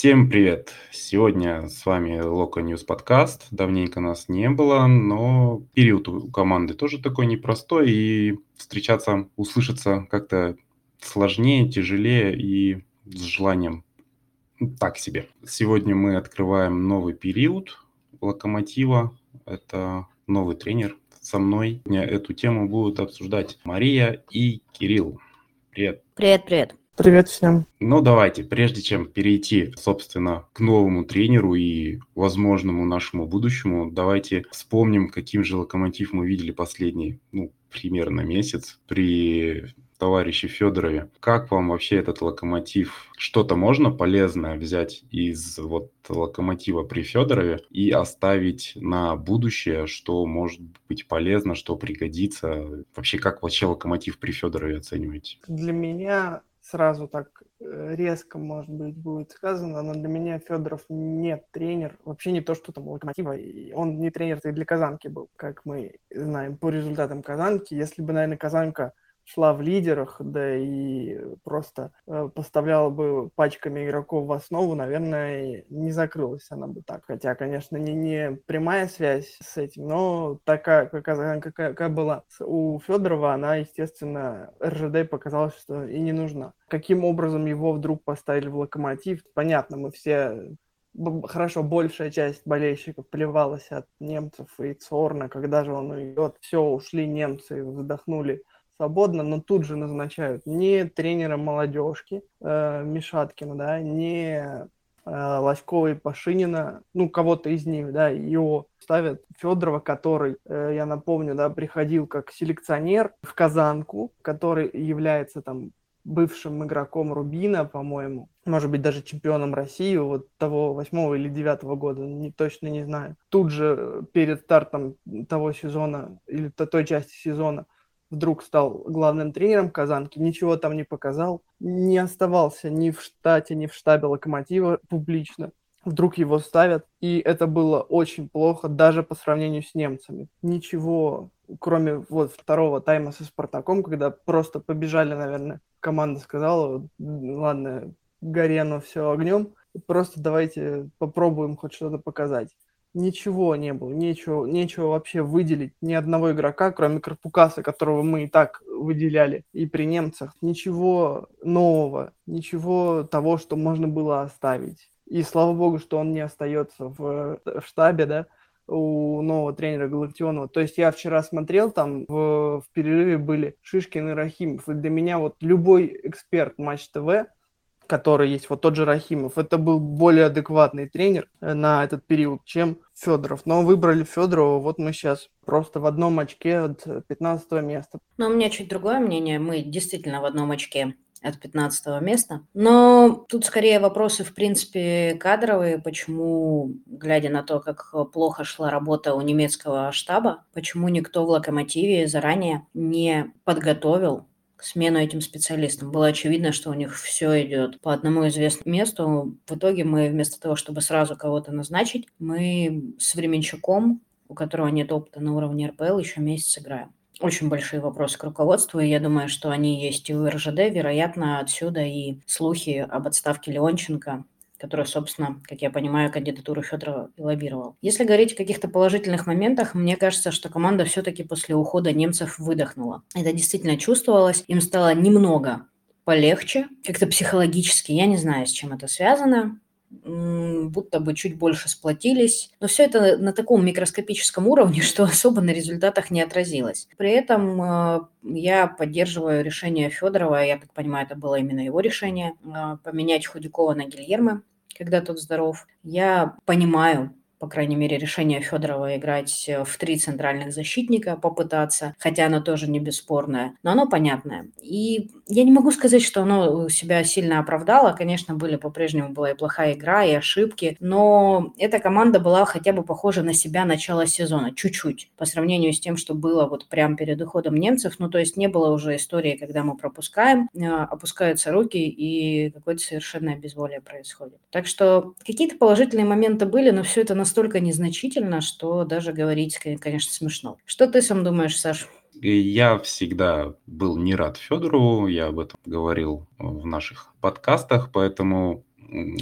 Всем привет! Сегодня с вами Loko News подкаст. Давненько нас не было, но период у команды тоже такой непростой, и встречаться, услышаться как-то сложнее, тяжелее и с желанием так себе. Сегодня мы открываем новый период Локомотива. Это новый тренер со мной. Эту тему будут обсуждать Мария и Кирилл. Привет. Привет, привет. Привет всем. Ну, давайте, прежде чем перейти, собственно, к новому тренеру и возможному нашему будущему, давайте вспомним, каким же локомотив мы видели последний, ну, примерно месяц при товарище Федорове. Как вам вообще этот локомотив? Что-то можно полезное взять из вот локомотива при Федорове и оставить на будущее, что может быть полезно, что пригодится? Вообще, как вообще локомотив при Федорове оцениваете? Для меня сразу так э, резко, может быть, будет сказано, но для меня Федоров не тренер, вообще не то, что там Локомотива, он не тренер и для Казанки был, как мы знаем по результатам Казанки. Если бы, наверное, Казанка шла в лидерах, да и просто э, поставляла бы пачками игроков в основу, наверное, не закрылась она бы так. Хотя, конечно, не, не прямая связь с этим, но такая, какая, какая, какая была у Федорова, она, естественно, РЖД показалось, что и не нужна. Каким образом его вдруг поставили в локомотив, понятно, мы все хорошо, большая часть болельщиков плевалась от немцев и Цорна, когда же он уйдет, все, ушли немцы, вздохнули свободно, но тут же назначают не тренера молодежки э, Мишаткина, да, не э, Лоськова и Пашинина, ну, кого-то из них, да, его ставят Федорова, который, э, я напомню, да, приходил как селекционер в Казанку, который является там бывшим игроком Рубина, по-моему, может быть, даже чемпионом России вот того восьмого или девятого года, не, точно не знаю. Тут же перед стартом того сезона или той части сезона вдруг стал главным тренером Казанки, ничего там не показал, не оставался ни в штате, ни в штабе Локомотива публично. Вдруг его ставят, и это было очень плохо даже по сравнению с немцами. Ничего, кроме вот второго тайма со Спартаком, когда просто побежали, наверное, команда сказала, ладно, Горено все огнем, просто давайте попробуем хоть что-то показать ничего не было, нечего, нечего вообще выделить ни одного игрока, кроме Карпукаса, которого мы и так выделяли, и при немцах. Ничего нового, ничего того, что можно было оставить. И слава богу, что он не остается в, в штабе, да, у нового тренера Галактионова. То есть я вчера смотрел, там в, в перерыве были Шишкин и Рахимов. И для меня вот любой эксперт Матч ТВ который есть, вот тот же Рахимов, это был более адекватный тренер э, на этот период, чем Федоров. Но выбрали Федорова, вот мы сейчас просто в одном очке от 15 места. Но у меня чуть другое мнение. Мы действительно в одном очке от 15 места. Но тут скорее вопросы, в принципе, кадровые. Почему, глядя на то, как плохо шла работа у немецкого штаба, почему никто в «Локомотиве» заранее не подготовил смену этим специалистам. Было очевидно, что у них все идет по одному известному месту. В итоге мы вместо того, чтобы сразу кого-то назначить, мы с Временчаком, у которого нет опыта на уровне РПЛ, еще месяц играем. Очень большие вопросы к руководству, и я думаю, что они есть и у РЖД. Вероятно, отсюда и слухи об отставке Леонченко который, собственно, как я понимаю, кандидатуру Федорова и лоббировал. Если говорить о каких-то положительных моментах, мне кажется, что команда все-таки после ухода немцев выдохнула. Это действительно чувствовалось. Им стало немного полегче, как-то психологически. Я не знаю, с чем это связано будто бы чуть больше сплотились. Но все это на таком микроскопическом уровне, что особо на результатах не отразилось. При этом э, я поддерживаю решение Федорова, я так понимаю, это было именно его решение, э, поменять Худякова на Гильермо когда тот здоров. Я понимаю по крайней мере, решение Федорова играть э, в три центральных защитника, попытаться, хотя оно тоже не бесспорное, но оно понятное. И я не могу сказать, что оно себя сильно оправдало. Конечно, были по-прежнему была и плохая игра, и ошибки, но эта команда была хотя бы похожа на себя начала сезона, чуть-чуть, по сравнению с тем, что было вот прямо перед уходом немцев. Ну, то есть не было уже истории, когда мы пропускаем, э, опускаются руки, и какое-то совершенное безволие происходит. Так что какие-то положительные моменты были, но все это на настолько незначительно, что даже говорить, конечно, смешно. Что ты сам думаешь, Саш? Я всегда был не рад Федорову, я об этом говорил в наших подкастах, поэтому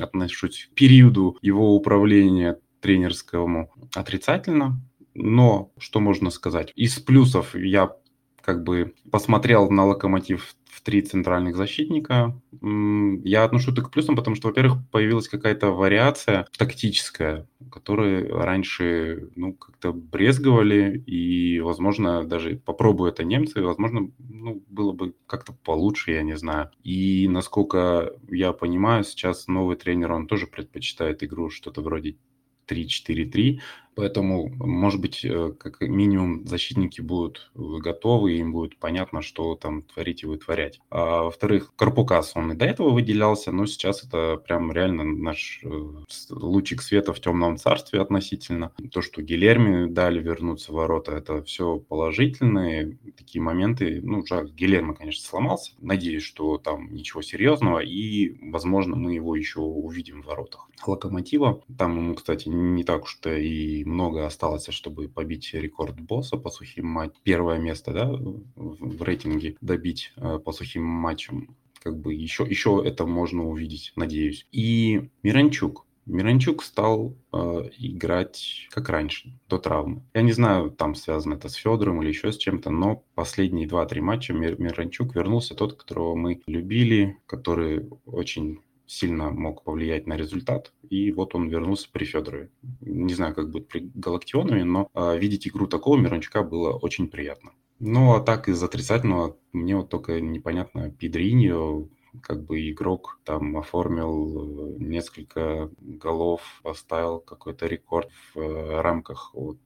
отношусь к периоду его управления тренерскому отрицательно. Но что можно сказать? Из плюсов я как бы посмотрел на локомотив в три центральных защитника. Я отношу это к плюсам, потому что, во-первых, появилась какая-то вариация тактическая, которую раньше ну, как-то брезговали, и, возможно, даже попробуя это немцы, возможно, ну, было бы как-то получше, я не знаю. И, насколько я понимаю, сейчас новый тренер, он тоже предпочитает игру что-то вроде 3-4-3, Поэтому, может быть, э, как минимум защитники будут готовы, им будет понятно, что там творить и вытворять. А во-вторых, Карпукас, он и до этого выделялся, но сейчас это прям реально наш э, лучик света в темном царстве относительно. То, что Гилерми дали вернуться в ворота, это все положительные такие моменты. Ну, жаль, Гилермо, конечно, сломался. Надеюсь, что там ничего серьезного, и, возможно, мы его еще увидим в воротах. Локомотива, там ему, кстати, не так уж-то и много осталось, чтобы побить рекорд босса по сухим матчам. Первое место, да, в рейтинге добить э, по сухим матчам. Как бы еще, еще это можно увидеть, надеюсь. И Миранчук. Миранчук стал э, играть как раньше, до травмы. Я не знаю, там связано это с Федором или еще с чем-то, но последние 2-3 матча Мир, Миранчук вернулся тот, которого мы любили, который очень сильно мог повлиять на результат. И вот он вернулся при Федорове. Не знаю, как будет при Галактионове, но э, видеть игру такого Мирончука было очень приятно. Ну, а так из отрицательного мне вот только непонятно Педриньо, как бы игрок там оформил э, несколько голов, поставил какой-то рекорд в э, рамках вот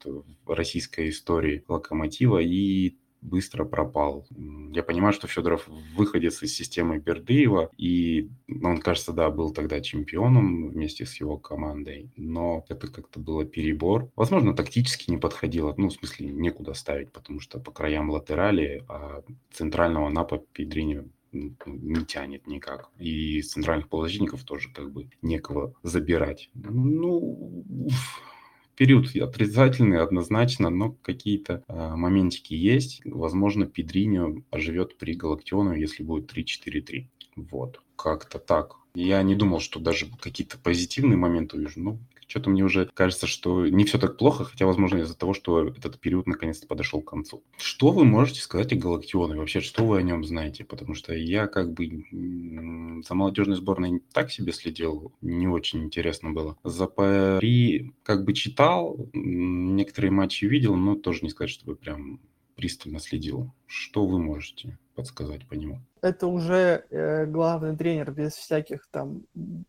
российской истории Локомотива и быстро пропал. Я понимаю, что Федоров выходец из системы Бердыева, и он, кажется, да, был тогда чемпионом вместе с его командой, но это как-то было перебор. Возможно, тактически не подходило, ну, в смысле, некуда ставить, потому что по краям латерали, а центрального напа Педрини не тянет никак. И центральных полузащитников тоже как бы некого забирать. Ну, период отрицательный однозначно, но какие-то э, моментики есть. Возможно, Педриньо оживет при Галактиону, если будет 3-4-3. Вот, как-то так. Я не думал, что даже какие-то позитивные моменты увижу. Ну, что-то мне уже кажется, что не все так плохо, хотя, возможно, из-за того, что этот период наконец-то подошел к концу. Что вы можете сказать о Галактионе? Вообще, что вы о нем знаете? Потому что я как бы за молодежной сборной так себе следил, не очень интересно было. За Пари как бы читал, некоторые матчи видел, но тоже не сказать, чтобы прям пристально следил. Что вы можете подсказать по нему? это уже э, главный тренер без всяких там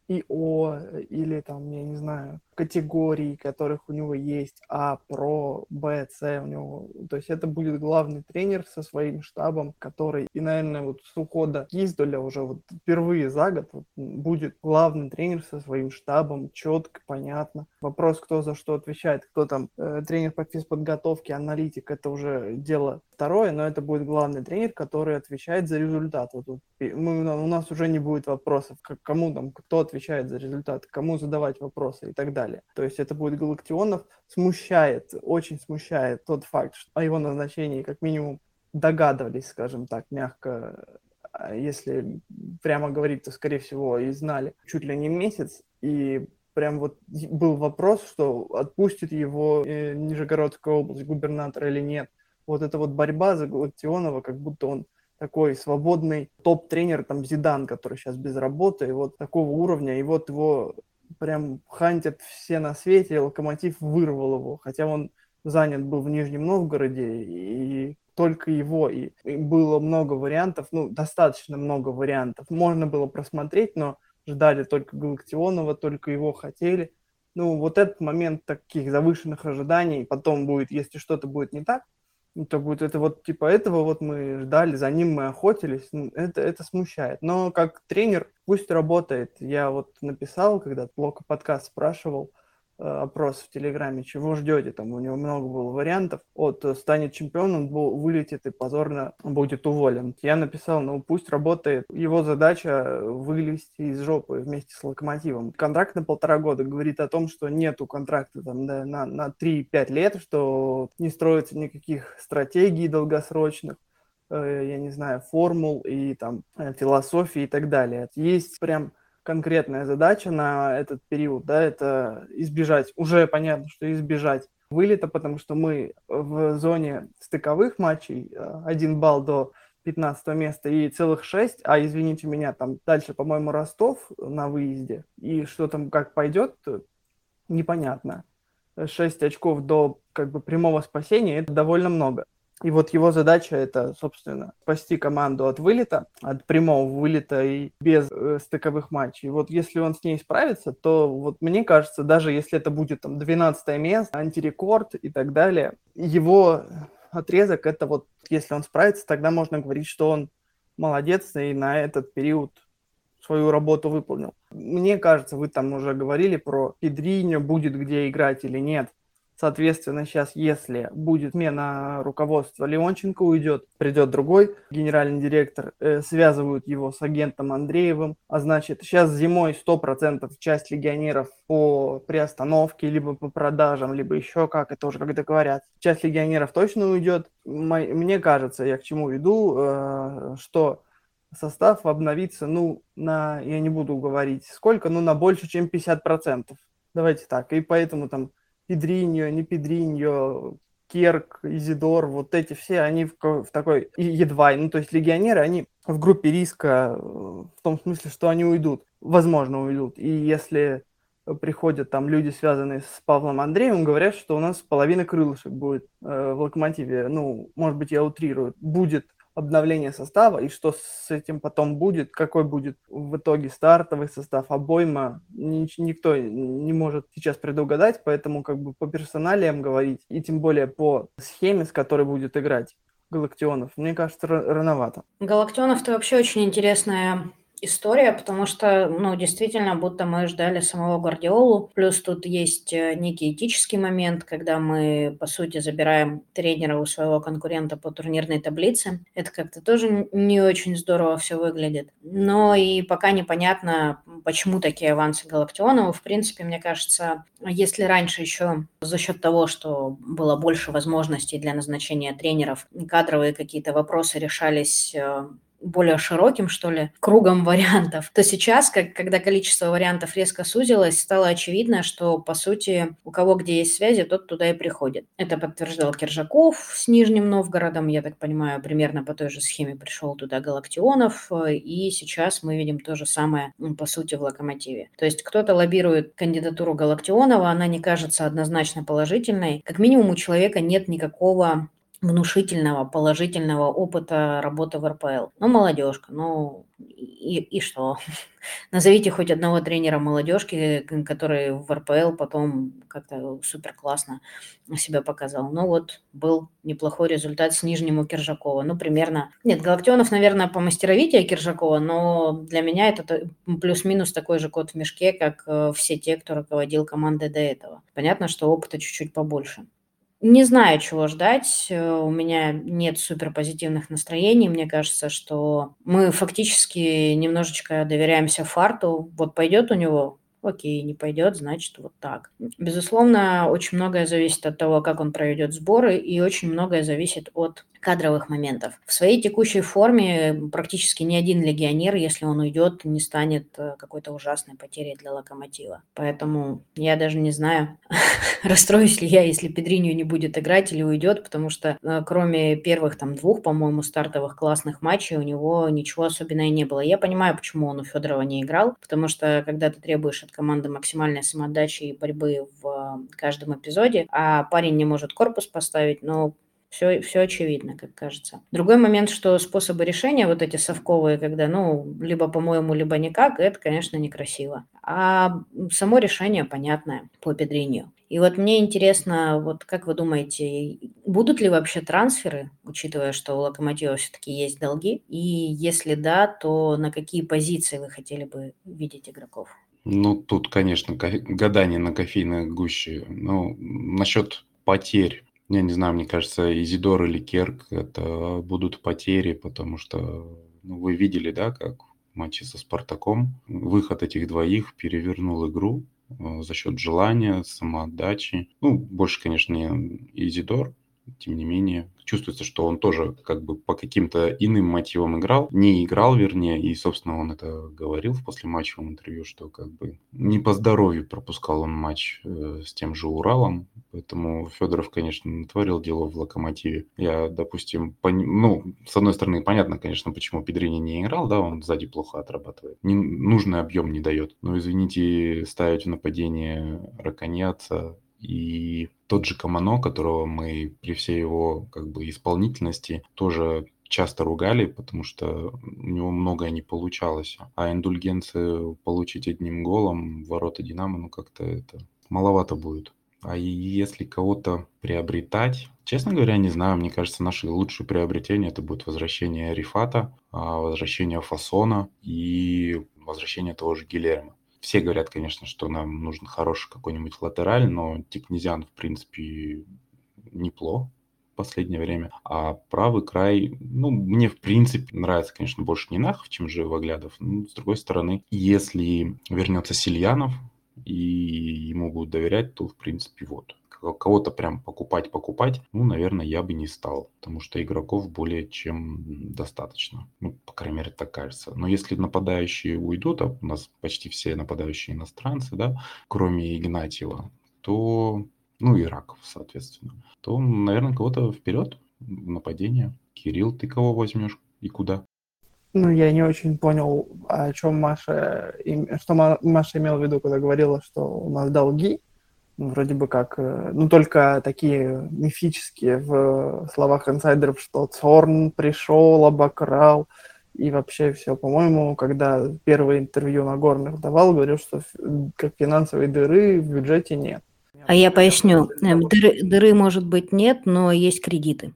ИО или там, я не знаю, категорий, которых у него есть, А, Про, Б, С у него. То есть это будет главный тренер со своим штабом, который, и, наверное, вот с ухода Издоля уже вот впервые за год вот, будет главный тренер со своим штабом, четко, понятно. Вопрос, кто за что отвечает, кто там э, тренер по физподготовке, аналитик, это уже дело второе, но это будет главный тренер, который отвечает за результат. Вот, вот мы, у нас уже не будет вопросов, как, кому там, кто отвечает за результат, кому задавать вопросы и так далее. То есть это будет Галактионов. Смущает, очень смущает тот факт, что о его назначении как минимум догадывались, скажем так, мягко, а если прямо говорить, то, скорее всего, и знали чуть ли не месяц, и прям вот был вопрос, что отпустит его э, Нижегородская область губернатор или нет. Вот эта вот борьба за Галактионова, как будто он такой свободный топ-тренер, там, Зидан, который сейчас без работы, и вот такого уровня, и вот его прям хантят все на свете, и Локомотив вырвал его, хотя он занят был в Нижнем Новгороде, и только его, и, и было много вариантов, ну, достаточно много вариантов. Можно было просмотреть, но ждали только Галактионова, только его хотели. Ну, вот этот момент таких завышенных ожиданий, потом будет, если что-то будет не так, ну, будет это вот типа этого вот мы ждали, за ним мы охотились, ну, это, это смущает. Но как тренер пусть работает. Я вот написал, когда Блока подкаст спрашивал, опрос в Телеграме, чего ждете, там у него много было вариантов, от э, станет чемпионом, вылетит и позорно будет уволен. Я написал, ну пусть работает, его задача вылезти из жопы вместе с Локомотивом. Контракт на полтора года говорит о том, что нету контракта там да, на, на 3-5 лет, что не строится никаких стратегий долгосрочных, э, я не знаю, формул и там философии и так далее. Есть прям конкретная задача на этот период, да, это избежать, уже понятно, что избежать вылета, потому что мы в зоне стыковых матчей, э, один балл до 15 места и целых 6, а извините меня, там дальше, по-моему, Ростов на выезде, и что там как пойдет, непонятно. 6 очков до как бы прямого спасения – это довольно много. И вот его задача это, собственно, спасти команду от вылета, от прямого вылета и без э, стыковых матчей. Вот если он с ней справится, то вот мне кажется, даже если это будет там 12 место, антирекорд и так далее, его отрезок это вот, если он справится, тогда можно говорить, что он молодец и на этот период свою работу выполнил. Мне кажется, вы там уже говорили про Педриньо, будет где играть или нет. Соответственно, сейчас, если будет смена руководства, Леонченко уйдет, придет другой генеральный директор, э, связывают его с агентом Андреевым, а значит, сейчас зимой 100% часть легионеров по приостановке, либо по продажам, либо еще как, это уже когда говорят, часть легионеров точно уйдет. Мне кажется, я к чему веду, э, что состав обновится, ну, на, я не буду говорить сколько, но на больше, чем 50%. Давайте так. И поэтому там Педриньо, не Педриньо, Керк, Изидор, вот эти все, они в, в такой, едва, ну, то есть легионеры, они в группе риска э, в том смысле, что они уйдут, возможно, уйдут. И если приходят там люди, связанные с Павлом Андреевым, говорят, что у нас половина крылышек будет э, в Локомотиве. Ну, может быть, я утрирую. Будет обновление состава и что с этим потом будет, какой будет в итоге стартовый состав, обойма, никто не может сейчас предугадать, поэтому как бы по персоналиям говорить и тем более по схеме, с которой будет играть Галактионов, мне кажется, рановато. Галактионов это вообще очень интересная история, потому что, ну, действительно, будто мы ждали самого Гвардиолу. Плюс тут есть э, некий этический момент, когда мы, по сути, забираем тренера у своего конкурента по турнирной таблице. Это как-то тоже не очень здорово все выглядит. Но и пока непонятно, почему такие авансы Галактионова. В принципе, мне кажется, если раньше еще за счет того, что было больше возможностей для назначения тренеров, кадровые какие-то вопросы решались э, более широким, что ли, кругом вариантов, то сейчас, как, когда количество вариантов резко сузилось, стало очевидно, что, по сути, у кого где есть связи, тот туда и приходит. Это подтверждал Киржаков с Нижним Новгородом, я так понимаю, примерно по той же схеме пришел туда Галактионов, и сейчас мы видим то же самое, по сути, в Локомотиве. То есть кто-то лоббирует кандидатуру Галактионова, она не кажется однозначно положительной. Как минимум у человека нет никакого внушительного, положительного опыта работы в РПЛ. Ну, молодежка, ну и, и что? Назовите хоть одного тренера молодежки, который в РПЛ потом как-то супер классно себя показал. Ну вот, был неплохой результат с Нижним Киржакова. Ну, примерно... Нет, Галактионов, наверное, по мастеровитию Киржакова, но для меня это плюс-минус такой же код в мешке, как э, все те, кто руководил командой до этого. Понятно, что опыта чуть-чуть побольше. Не знаю, чего ждать. Э, у меня нет супер позитивных настроений. Мне кажется, что мы фактически немножечко доверяемся фарту. Вот пойдет у него, окей, не пойдет, значит вот так. Безусловно, очень многое зависит от того, как он проведет сборы, и очень многое зависит от кадровых моментов. В своей текущей форме практически ни один легионер, если он уйдет, не станет э, какой-то ужасной потерей для локомотива. Поэтому я даже не знаю, расстроюсь ли я, если Педринью не будет играть или уйдет, потому что э, кроме первых там двух, по-моему, стартовых классных матчей у него ничего особенного не было. Я понимаю, почему он у Федорова не играл, потому что когда ты требуешь от команды максимальной самоотдачи и борьбы в каждом эпизоде, а парень не может корпус поставить, но все, все очевидно, как кажется. Другой момент, что способы решения, вот эти совковые, когда, ну, либо по-моему, либо никак, это, конечно, некрасиво. А само решение понятное по Педринью. И вот мне интересно, вот как вы думаете, будут ли вообще трансферы, учитывая, что у Локомотива все-таки есть долги? И если да, то на какие позиции вы хотели бы видеть игроков? Ну, тут, конечно, гадание на кофейной гуще. Ну, насчет потерь я не знаю, мне кажется, Изидор или Керк это будут потери, потому что ну, вы видели, да, как в матче со Спартаком выход этих двоих перевернул игру э, за счет желания, самоотдачи. Ну, больше, конечно, не Изидор, тем не менее, чувствуется, что он тоже как бы по каким-то иным мотивам играл, не играл, вернее, и, собственно, он это говорил в послематчевом интервью, что как бы не по здоровью пропускал он матч э, с тем же Уралом, поэтому Федоров, конечно, натворил дело в Локомотиве. Я, допустим, пон... ну, с одной стороны, понятно, конечно, почему Педрини не играл, да, он сзади плохо отрабатывает, не... нужный объем не дает, но, извините, ставить в нападение Раконьяца и тот же Камано, которого мы при всей его как бы исполнительности тоже часто ругали, потому что у него многое не получалось. А индульгенцию получить одним голом в ворота Динамо, ну как-то это маловато будет. А если кого-то приобретать, честно говоря, не знаю. Мне кажется, наши лучшие приобретения это будет возвращение Рифата, а, возвращение Фасона и возвращение того же Гилерма. Все говорят, конечно, что нам нужен хороший какой-нибудь латераль, но Тикнезиан, в принципе, неплох в последнее время. А правый край, ну, мне, в принципе, нравится, конечно, больше Нинахов, чем же Ваглядов. Но, с другой стороны, если вернется Сильянов, и ему будут доверять, то, в принципе, вот кого-то прям покупать, покупать, ну, наверное, я бы не стал, потому что игроков более чем достаточно. Ну, по крайней мере, так кажется. Но если нападающие уйдут, а у нас почти все нападающие иностранцы, да, кроме Игнатьева, то, ну, и Раков, соответственно, то, наверное, кого-то вперед нападение. Кирилл, ты кого возьмешь и куда? Ну, я не очень понял, о чем Маша, что Маша имела в виду, когда говорила, что у нас долги ну, вроде бы как, э, ну, только такие мифические в словах инсайдеров, что Цорн пришел, обокрал, и вообще все. По-моему, когда первое интервью на Горных давал, говорил, что как финансовой дыры в бюджете нет. А я поясню. Э, дыры, дыры, может быть, нет, но есть кредиты,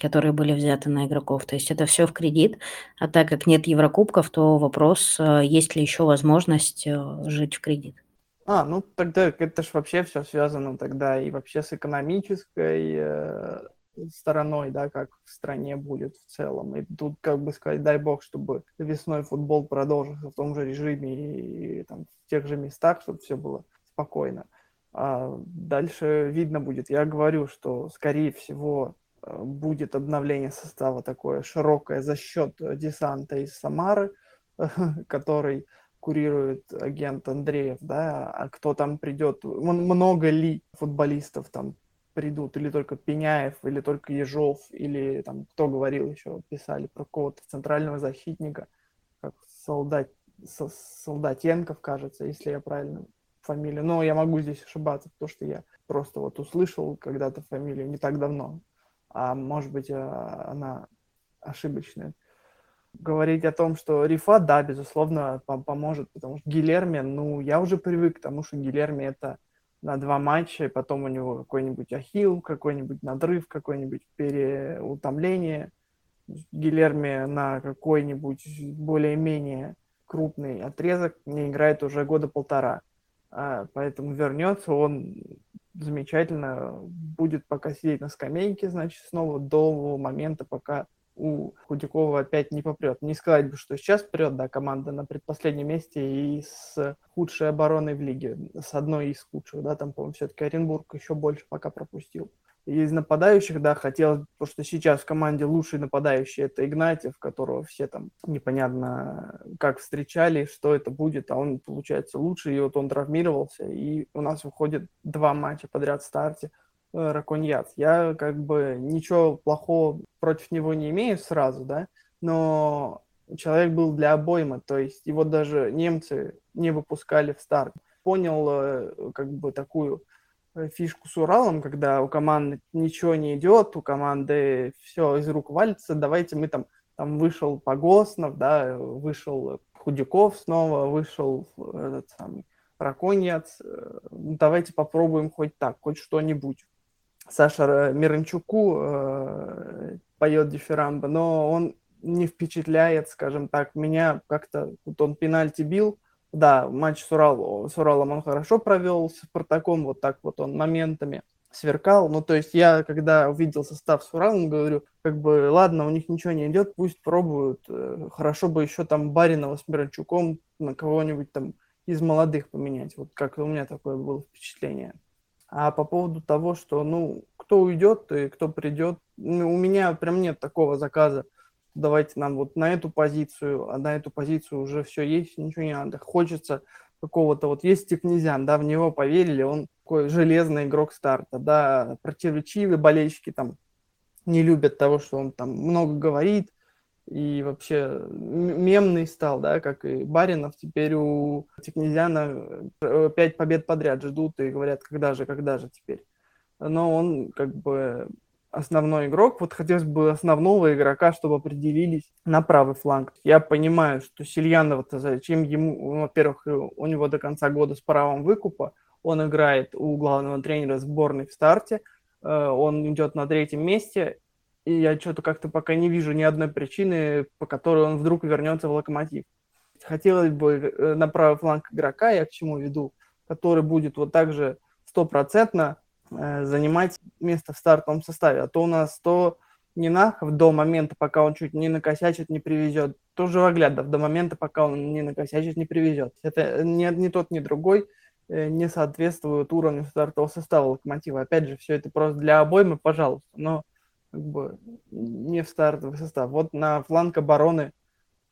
которые были взяты на игроков. То есть это все в кредит. А так как нет Еврокубков, то вопрос, э, есть ли еще возможность жить в кредит. А, ну тогда это же вообще все связано тогда и вообще с экономической э, стороной, да, как в стране будет в целом. И тут, как бы сказать, дай бог, чтобы весной футбол продолжился в том же режиме и, и там, в тех же местах, чтобы все было спокойно. А дальше видно будет. Я говорю, что, скорее всего, э, будет обновление состава такое широкое за счет десанта из Самары, который курирует агент Андреев, да, а кто там придет, много ли футболистов там придут, или только Пеняев, или только Ежов, или там, кто говорил еще, писали про какого-то центрального защитника, как Солдат, Солдатенков, кажется, если я правильно фамилию. Но я могу здесь ошибаться, потому что я просто вот услышал когда-то фамилию не так давно, а может быть а, она ошибочная говорить о том, что Рифа, да, безусловно, поможет, потому что Гилерми, ну, я уже привык к тому, что Гилерми это на два матча, и потом у него какой-нибудь ахилл, какой-нибудь надрыв, какое-нибудь переутомление. Гилерми на какой-нибудь более-менее крупный отрезок не играет уже года полтора. А, поэтому вернется он замечательно, будет пока сидеть на скамейке, значит, снова до момента, пока у Худякова опять не попрет. Не сказать бы, что сейчас прет, да, команда на предпоследнем месте и с худшей обороной в лиге, с одной из худших, да, там, по-моему, все-таки Оренбург еще больше пока пропустил. Из нападающих, да, хотелось, потому что сейчас в команде лучший нападающий это Игнатьев, которого все там непонятно как встречали, что это будет, а он получается лучший, и вот он травмировался, и у нас выходит два матча подряд в старте. Э, Раконьяц. Я как бы ничего плохого против него не имею сразу, да, но человек был для обоймы, то есть его даже немцы не выпускали в старт. Понял э, как бы такую э, фишку с Уралом, когда у команды ничего не идет, у команды все из рук валится, давайте мы там, там вышел Погоснов, да, вышел Худяков снова, вышел этот самый Раконьяц, давайте попробуем хоть так, хоть что-нибудь. Саша Миранчуку э, поет дифирамбы, но он не впечатляет, скажем так. Меня как-то, вот он пенальти бил, да, матч с, Урал, с Уралом он хорошо провел, с Спартаком вот так вот он моментами сверкал. Ну, то есть я, когда увидел состав с Уралом, говорю, как бы, ладно, у них ничего не идет, пусть пробуют. Э, хорошо бы еще там Баринова с Миранчуком на кого-нибудь там из молодых поменять. Вот как у меня такое было впечатление. А по поводу того, что, ну, кто уйдет и кто придет. Ну, у меня прям нет такого заказа. Давайте нам вот на эту позицию, а на эту позицию уже все есть, ничего не надо. Хочется какого-то, вот есть Степнезян, да, в него поверили, он такой железный игрок старта, да, противоречивые болельщики там не любят того, что он там много говорит, и вообще мемный стал, да, как и Баринов. Теперь у Тикнезяна э, пять побед подряд ждут и говорят, когда же, когда же теперь. Но он как бы основной игрок. Вот хотелось бы основного игрока, чтобы определились на правый фланг. Я понимаю, что Сильянова-то зачем ему, ну, во-первых, у него до конца года с правом выкупа, он играет у главного тренера сборной в старте, э, он идет на третьем месте, и я что-то как-то пока не вижу ни одной причины, по которой он вдруг вернется в локомотив. Хотелось бы э, на правый фланг игрока, я к чему веду, который будет вот так же стопроцентно э, занимать место в стартовом составе. А то у нас то Нинахов до момента, пока он чуть не накосячит, не привезет, то Живоглядов до момента, пока он не накосячит, не привезет. Это ни, ни тот, ни другой э, не соответствует уровню стартового состава локомотива. Опять же, все это просто для обоймы, пожалуйста. Но как бы не в стартовый состав. Вот на фланг обороны,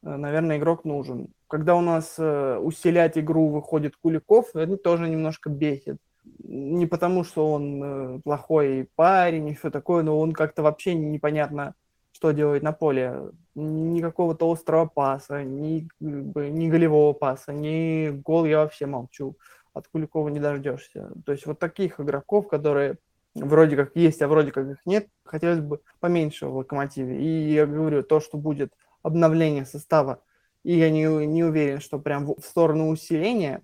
э, наверное, игрок нужен. Когда у нас э, усилять игру выходит Куликов, это тоже немножко бесит. Не потому, что он э, плохой парень и все такое, но он как-то вообще непонятно, что делает на поле. Ни какого-то острого паса, ни, ни голевого паса, ни гол я вообще молчу. От Куликова не дождешься. То есть вот таких игроков, которые вроде как есть, а вроде как их нет. Хотелось бы поменьше в локомотиве. И я говорю, то, что будет обновление состава, и я не, не уверен, что прям в, сторону усиления,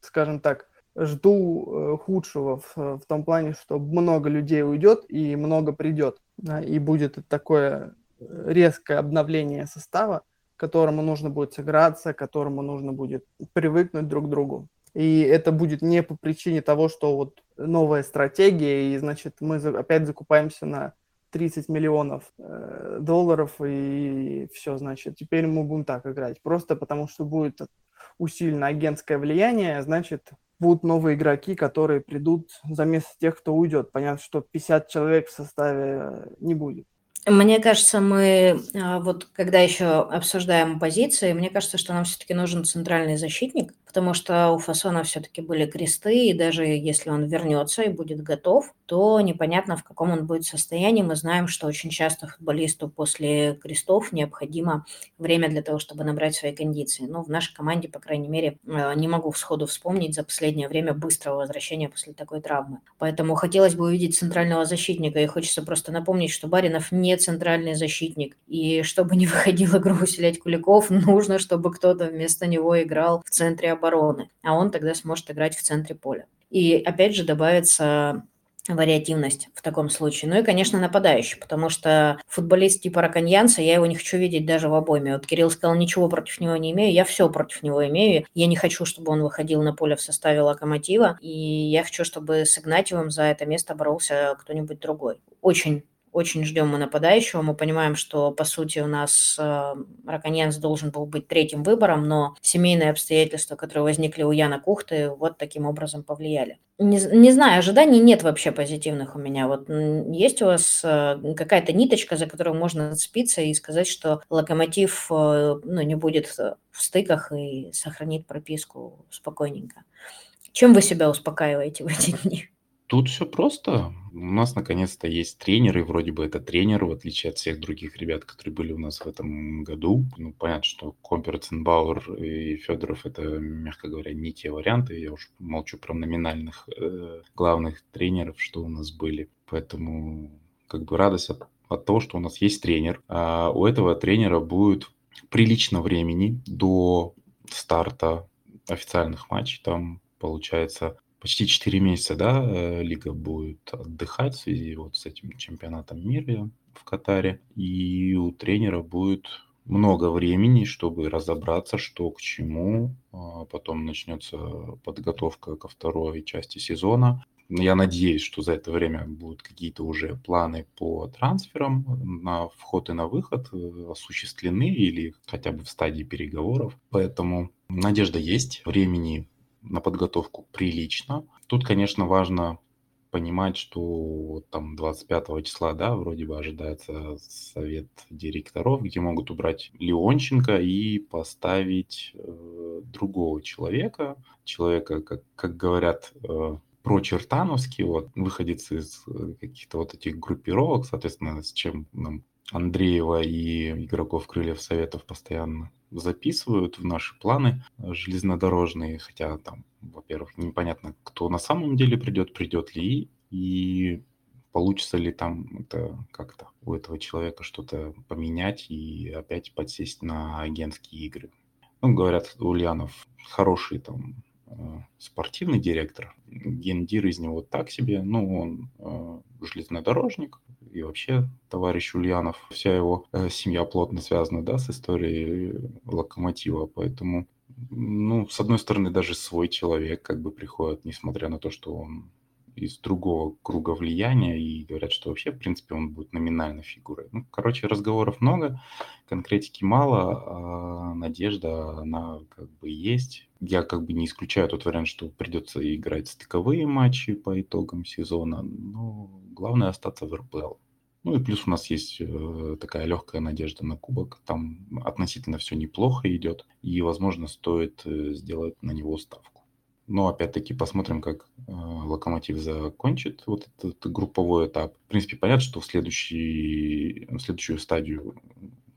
скажем так, жду э, худшего в, в том плане, что много людей уйдет и много придет. Да, и будет такое резкое обновление состава, которому нужно будет сыграться, которому нужно будет привыкнуть друг к другу. И это будет не по причине того, что вот новая стратегия, и, значит, мы опять закупаемся на 30 миллионов э, долларов, и все, значит, теперь мы будем так играть. Просто потому что будет усилено агентское влияние, значит, будут новые игроки, которые придут за место тех, кто уйдет. Понятно, что 50 человек в составе не будет. Мне кажется, мы а, вот когда еще обсуждаем позиции, мне кажется, что нам все-таки нужен центральный защитник, потому что у Фасона все-таки были кресты, и даже если он вернется и будет готов, то непонятно, в каком он будет состоянии. Мы знаем, что очень часто футболисту после крестов необходимо время для того, чтобы набрать свои кондиции. Но в нашей команде, по крайней мере, э, не могу сходу вспомнить за последнее время быстрого возвращения после такой травмы. Поэтому хотелось бы увидеть центрального защитника, и хочется просто напомнить, что Баринов не центральный защитник, и чтобы не выходил игру усилять Куликов, нужно, чтобы кто-то вместо него играл в центре обороны, а он тогда сможет играть в центре поля. И опять же добавится вариативность в таком случае. Ну и, конечно, нападающий, потому что футболист типа Раканьянца, я его не хочу видеть даже в обойме. Вот Кирилл сказал, ничего против него не имею, я все против него имею. Я не хочу, чтобы он выходил на поле в составе Локомотива, и я хочу, чтобы с Игнатьевым за это место боролся кто-нибудь другой. Очень очень ждем мы нападающего. Мы понимаем, что, по сути, у нас э, Раконьянс должен был быть третьим выбором, но семейные обстоятельства, которые возникли у Яна Кухты, вот таким образом повлияли. Не, не знаю, ожиданий нет вообще позитивных у меня. Вот есть у вас э, какая-то ниточка, за которую можно зацепиться и сказать, что Локомотив э, ну, не будет в стыках и сохранит прописку спокойненько. Чем вы себя успокаиваете в эти дни? Тут все просто. У нас наконец-то есть тренер, и вроде бы это тренер, в отличие от всех других ребят, которые были у нас в этом году. Ну, понятно, что Компер, Ценбауэр и Федоров это, мягко говоря, не те варианты. Я уж молчу про номинальных э, главных тренеров, что у нас были. Поэтому как бы радость от, от того, что у нас есть тренер. А у этого тренера будет прилично времени до старта официальных матчей. Там получается почти 4 месяца, да, э, лига будет отдыхать в связи вот с этим чемпионатом мира в Катаре. И у тренера будет много времени, чтобы разобраться, что к чему. А потом начнется подготовка ко второй части сезона. Я надеюсь, что за это время будут какие-то уже планы по трансферам на вход и на выход э, осуществлены или хотя бы в стадии переговоров. Поэтому надежда есть, времени на подготовку прилично. Тут, конечно, важно понимать, что там 25 числа, да, вроде бы ожидается совет директоров, где могут убрать Леонченко и поставить э, другого человека, человека, как, как говорят, э, прочертановский, вот, выходец из э, каких-то вот этих группировок, соответственно, с чем нам Андреева и игроков Крыльев Советов постоянно записывают в наши планы железнодорожные, хотя там, во-первых, непонятно, кто на самом деле придет, придет ли, и получится ли там это как-то у этого человека что-то поменять и опять подсесть на агентские игры. Ну, говорят, Ульянов хороший там э, спортивный директор, гендир из него так себе, ну, он э, железнодорожник, и вообще товарищ Ульянов, вся его э, семья плотно связана, да, с историей локомотива, поэтому, ну, с одной стороны, даже свой человек как бы приходит, несмотря на то, что он из другого круга влияния и говорят, что вообще, в принципе, он будет номинальной фигурой. Ну, короче, разговоров много, конкретики мало, а надежда, она как бы есть. Я как бы не исключаю тот вариант, что придется играть стыковые матчи по итогам сезона, но главное остаться в РПЛ. Ну и плюс у нас есть э, такая легкая надежда на кубок. Там относительно все неплохо идет, и, возможно, стоит э, сделать на него ставку. Но опять-таки посмотрим, как э, Локомотив закончит вот этот групповой этап. В принципе, понятно, что в, следующий, в следующую стадию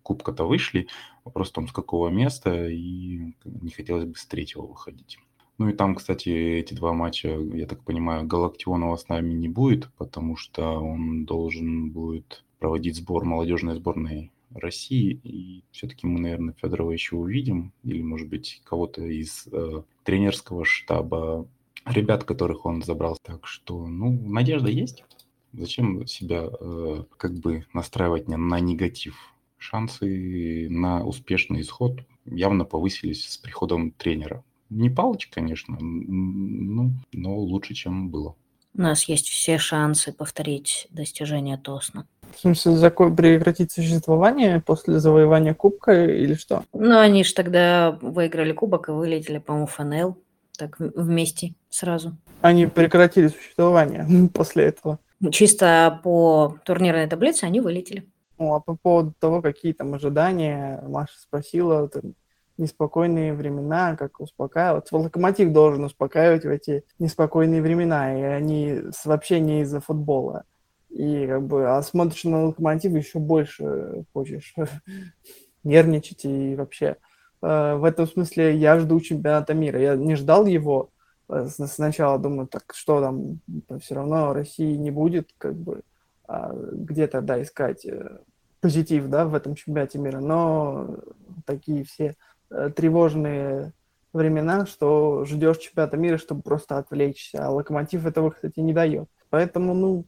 Кубка-то вышли. Вопрос в том, с какого места, и не хотелось бы с третьего выходить. Ну и там, кстати, эти два матча, я так понимаю, Галактионова с нами не будет, потому что он должен будет проводить сбор молодежной сборной России. И все-таки мы, наверное, Федорова еще увидим, или, может быть, кого-то из э, тренерского штаба, ребят, которых он забрал. Так что, ну, надежда есть. Зачем себя э, как бы настраивать на, на негатив? Шансы на успешный исход явно повысились с приходом тренера. Не Палыч, конечно, ну, но лучше, чем было. У нас есть все шансы повторить достижение Тосна. В смысле, закон прекратить существование после завоевания кубка или что? Ну, они же тогда выиграли кубок и вылетели, по-моему, ФНЛ. Так вместе сразу. Они прекратили существование после этого. Чисто по турнирной таблице они вылетели. Ну, а по поводу того, какие там ожидания, Маша спросила, там, неспокойные времена, как успокаивать. Локомотив должен успокаивать в эти неспокойные времена, и они вообще не из-за футбола. И как бы, а смотришь на локомотив, еще больше хочешь нервничать и вообще. Э, в этом смысле я жду чемпионата мира. Я не ждал его. Э, сначала думаю, так что там, все равно России не будет, как бы, а где тогда искать э, позитив, да, в этом чемпионате мира. Но такие все тревожные времена, что ждешь чемпионата мира, чтобы просто отвлечься, а Локомотив этого, кстати, не дает. Поэтому, ну,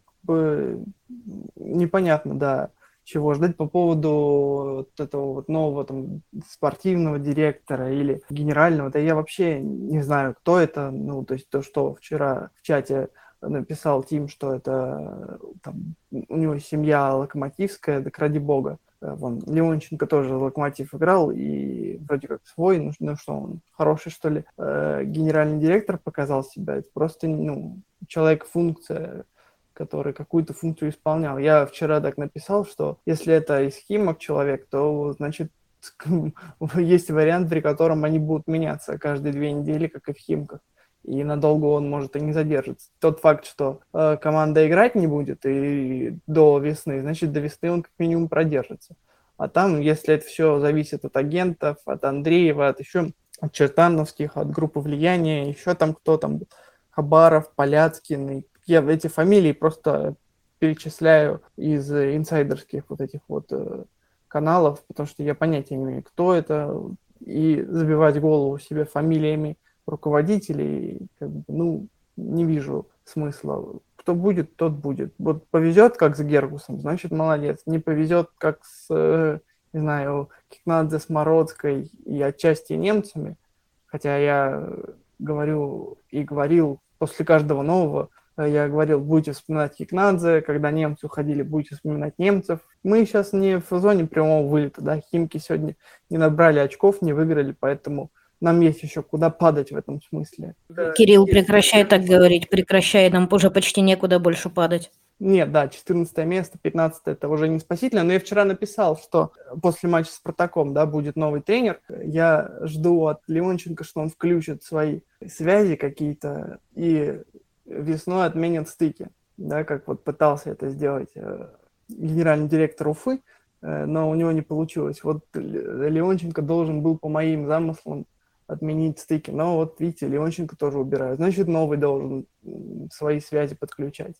непонятно, да, чего ждать по поводу вот этого вот нового там спортивного директора или генерального. Да я вообще не знаю, кто это. Ну, то есть то, что вчера в чате написал Тим, что это там, у него семья локомотивская, так ради бога. Э, вон, Леонченко тоже локомотив играл, и вроде как свой, ну, ну что он, хороший, что ли, э, генеральный директор показал себя. Это просто, ну, человек-функция, который какую-то функцию исполнял. Я вчера так написал, что если это из Химок человек, то, значит, есть вариант, при котором они будут меняться каждые две недели, как и в Химках. И надолго он может и не задержится. Тот факт, что э, команда играть не будет и до весны, значит, до весны он как минимум продержится. А там, если это все зависит от агентов, от Андреева, от еще от Чертановских, от группы влияния, еще там кто там, Хабаров, Поляцкин я эти фамилии просто перечисляю из инсайдерских вот этих вот э, каналов, потому что я понятия не имею, кто это, и забивать голову себе фамилиями руководителей, как бы, ну, не вижу смысла. Кто будет, тот будет. Вот повезет, как с Гергусом, значит, молодец. Не повезет, как с, э, не знаю, Кикнадзе с Мородской и отчасти немцами, хотя я говорю и говорил после каждого нового я говорил, будете вспоминать Кикнадзе, когда немцы уходили, будете вспоминать немцев. Мы сейчас не в зоне прямого вылета, да, Химки сегодня не набрали очков, не выиграли, поэтому нам есть еще куда падать в этом смысле. Кирилл, прекращай так говорить, прекращай, нам уже почти некуда больше падать. Нет, да, 14 место, 15 это уже не спасительно. Но я вчера написал, что после матча с Спартаком, да, будет новый тренер. Я жду от Леонченко, что он включит свои связи какие-то и весной отменит стыки, да, как вот пытался это сделать э, генеральный директор Уфы, э, но у него не получилось. Вот Леонченко должен был по моим замыслам отменить стыки, но вот видите, Леонченко тоже убирает. Значит, новый должен свои связи подключать.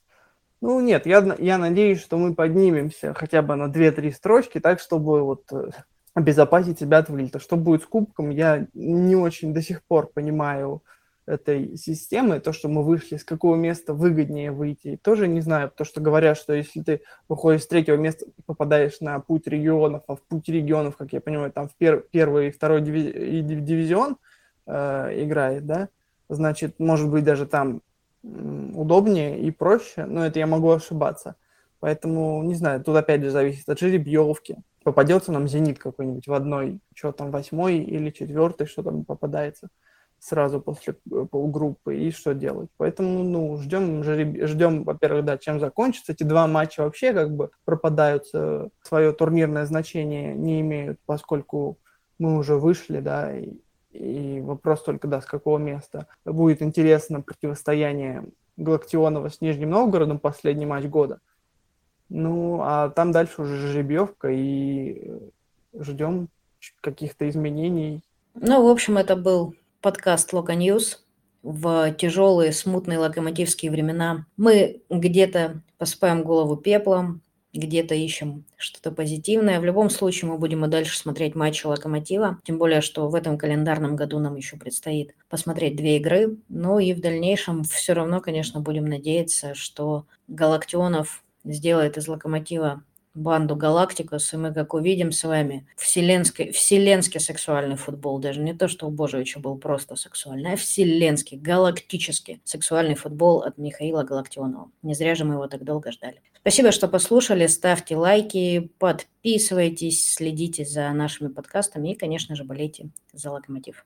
Ну, нет, я, я надеюсь, что мы поднимемся хотя бы на 2-3 строчки, так, чтобы вот э, обезопасить себя от вылета. Что будет с кубком, я не очень до сих пор понимаю этой системы, то, что мы вышли, с какого места выгоднее выйти, тоже не знаю, потому что говорят, что если ты выходишь с третьего места, попадаешь на путь регионов, а в путь регионов, как я понимаю, там в пер первый и второй диви дивизион э, играет, да, значит, может быть, даже там удобнее и проще, но это я могу ошибаться. Поэтому, не знаю, тут опять же зависит от жеребьевки. Попадется нам «Зенит» какой-нибудь в одной, что там, восьмой или четвертый, что там попадается сразу после э, полугруппы, и что делать. Поэтому, ну, ждем, ждем, во-первых, да, чем закончится. Эти два матча вообще как бы пропадают, свое турнирное значение не имеют, поскольку мы уже вышли, да, и, и вопрос только, да, с какого места. Будет интересно противостояние Галактионова с Нижним Новгородом, последний матч года. Ну, а там дальше уже жеребьевка, и э, ждем каких-то изменений. Ну, в общем, это был подкаст Loko News в тяжелые, смутные локомотивские времена. Мы где-то посыпаем голову пеплом, где-то ищем что-то позитивное. В любом случае мы будем и дальше смотреть матчи Локомотива, тем более, что в этом календарном году нам еще предстоит посмотреть две игры. Ну и в дальнейшем все равно, конечно, будем надеяться, что Галактионов сделает из Локомотива банду Галактикус, и мы, как увидим с вами, вселенский, вселенский сексуальный футбол, даже не то, что у Божевича был просто сексуальный, а вселенский, галактический сексуальный футбол от Михаила Галактионова. Не зря же мы его так долго ждали. Спасибо, что послушали, ставьте лайки, подписывайтесь, следите за нашими подкастами и, конечно же, болейте за Локомотив.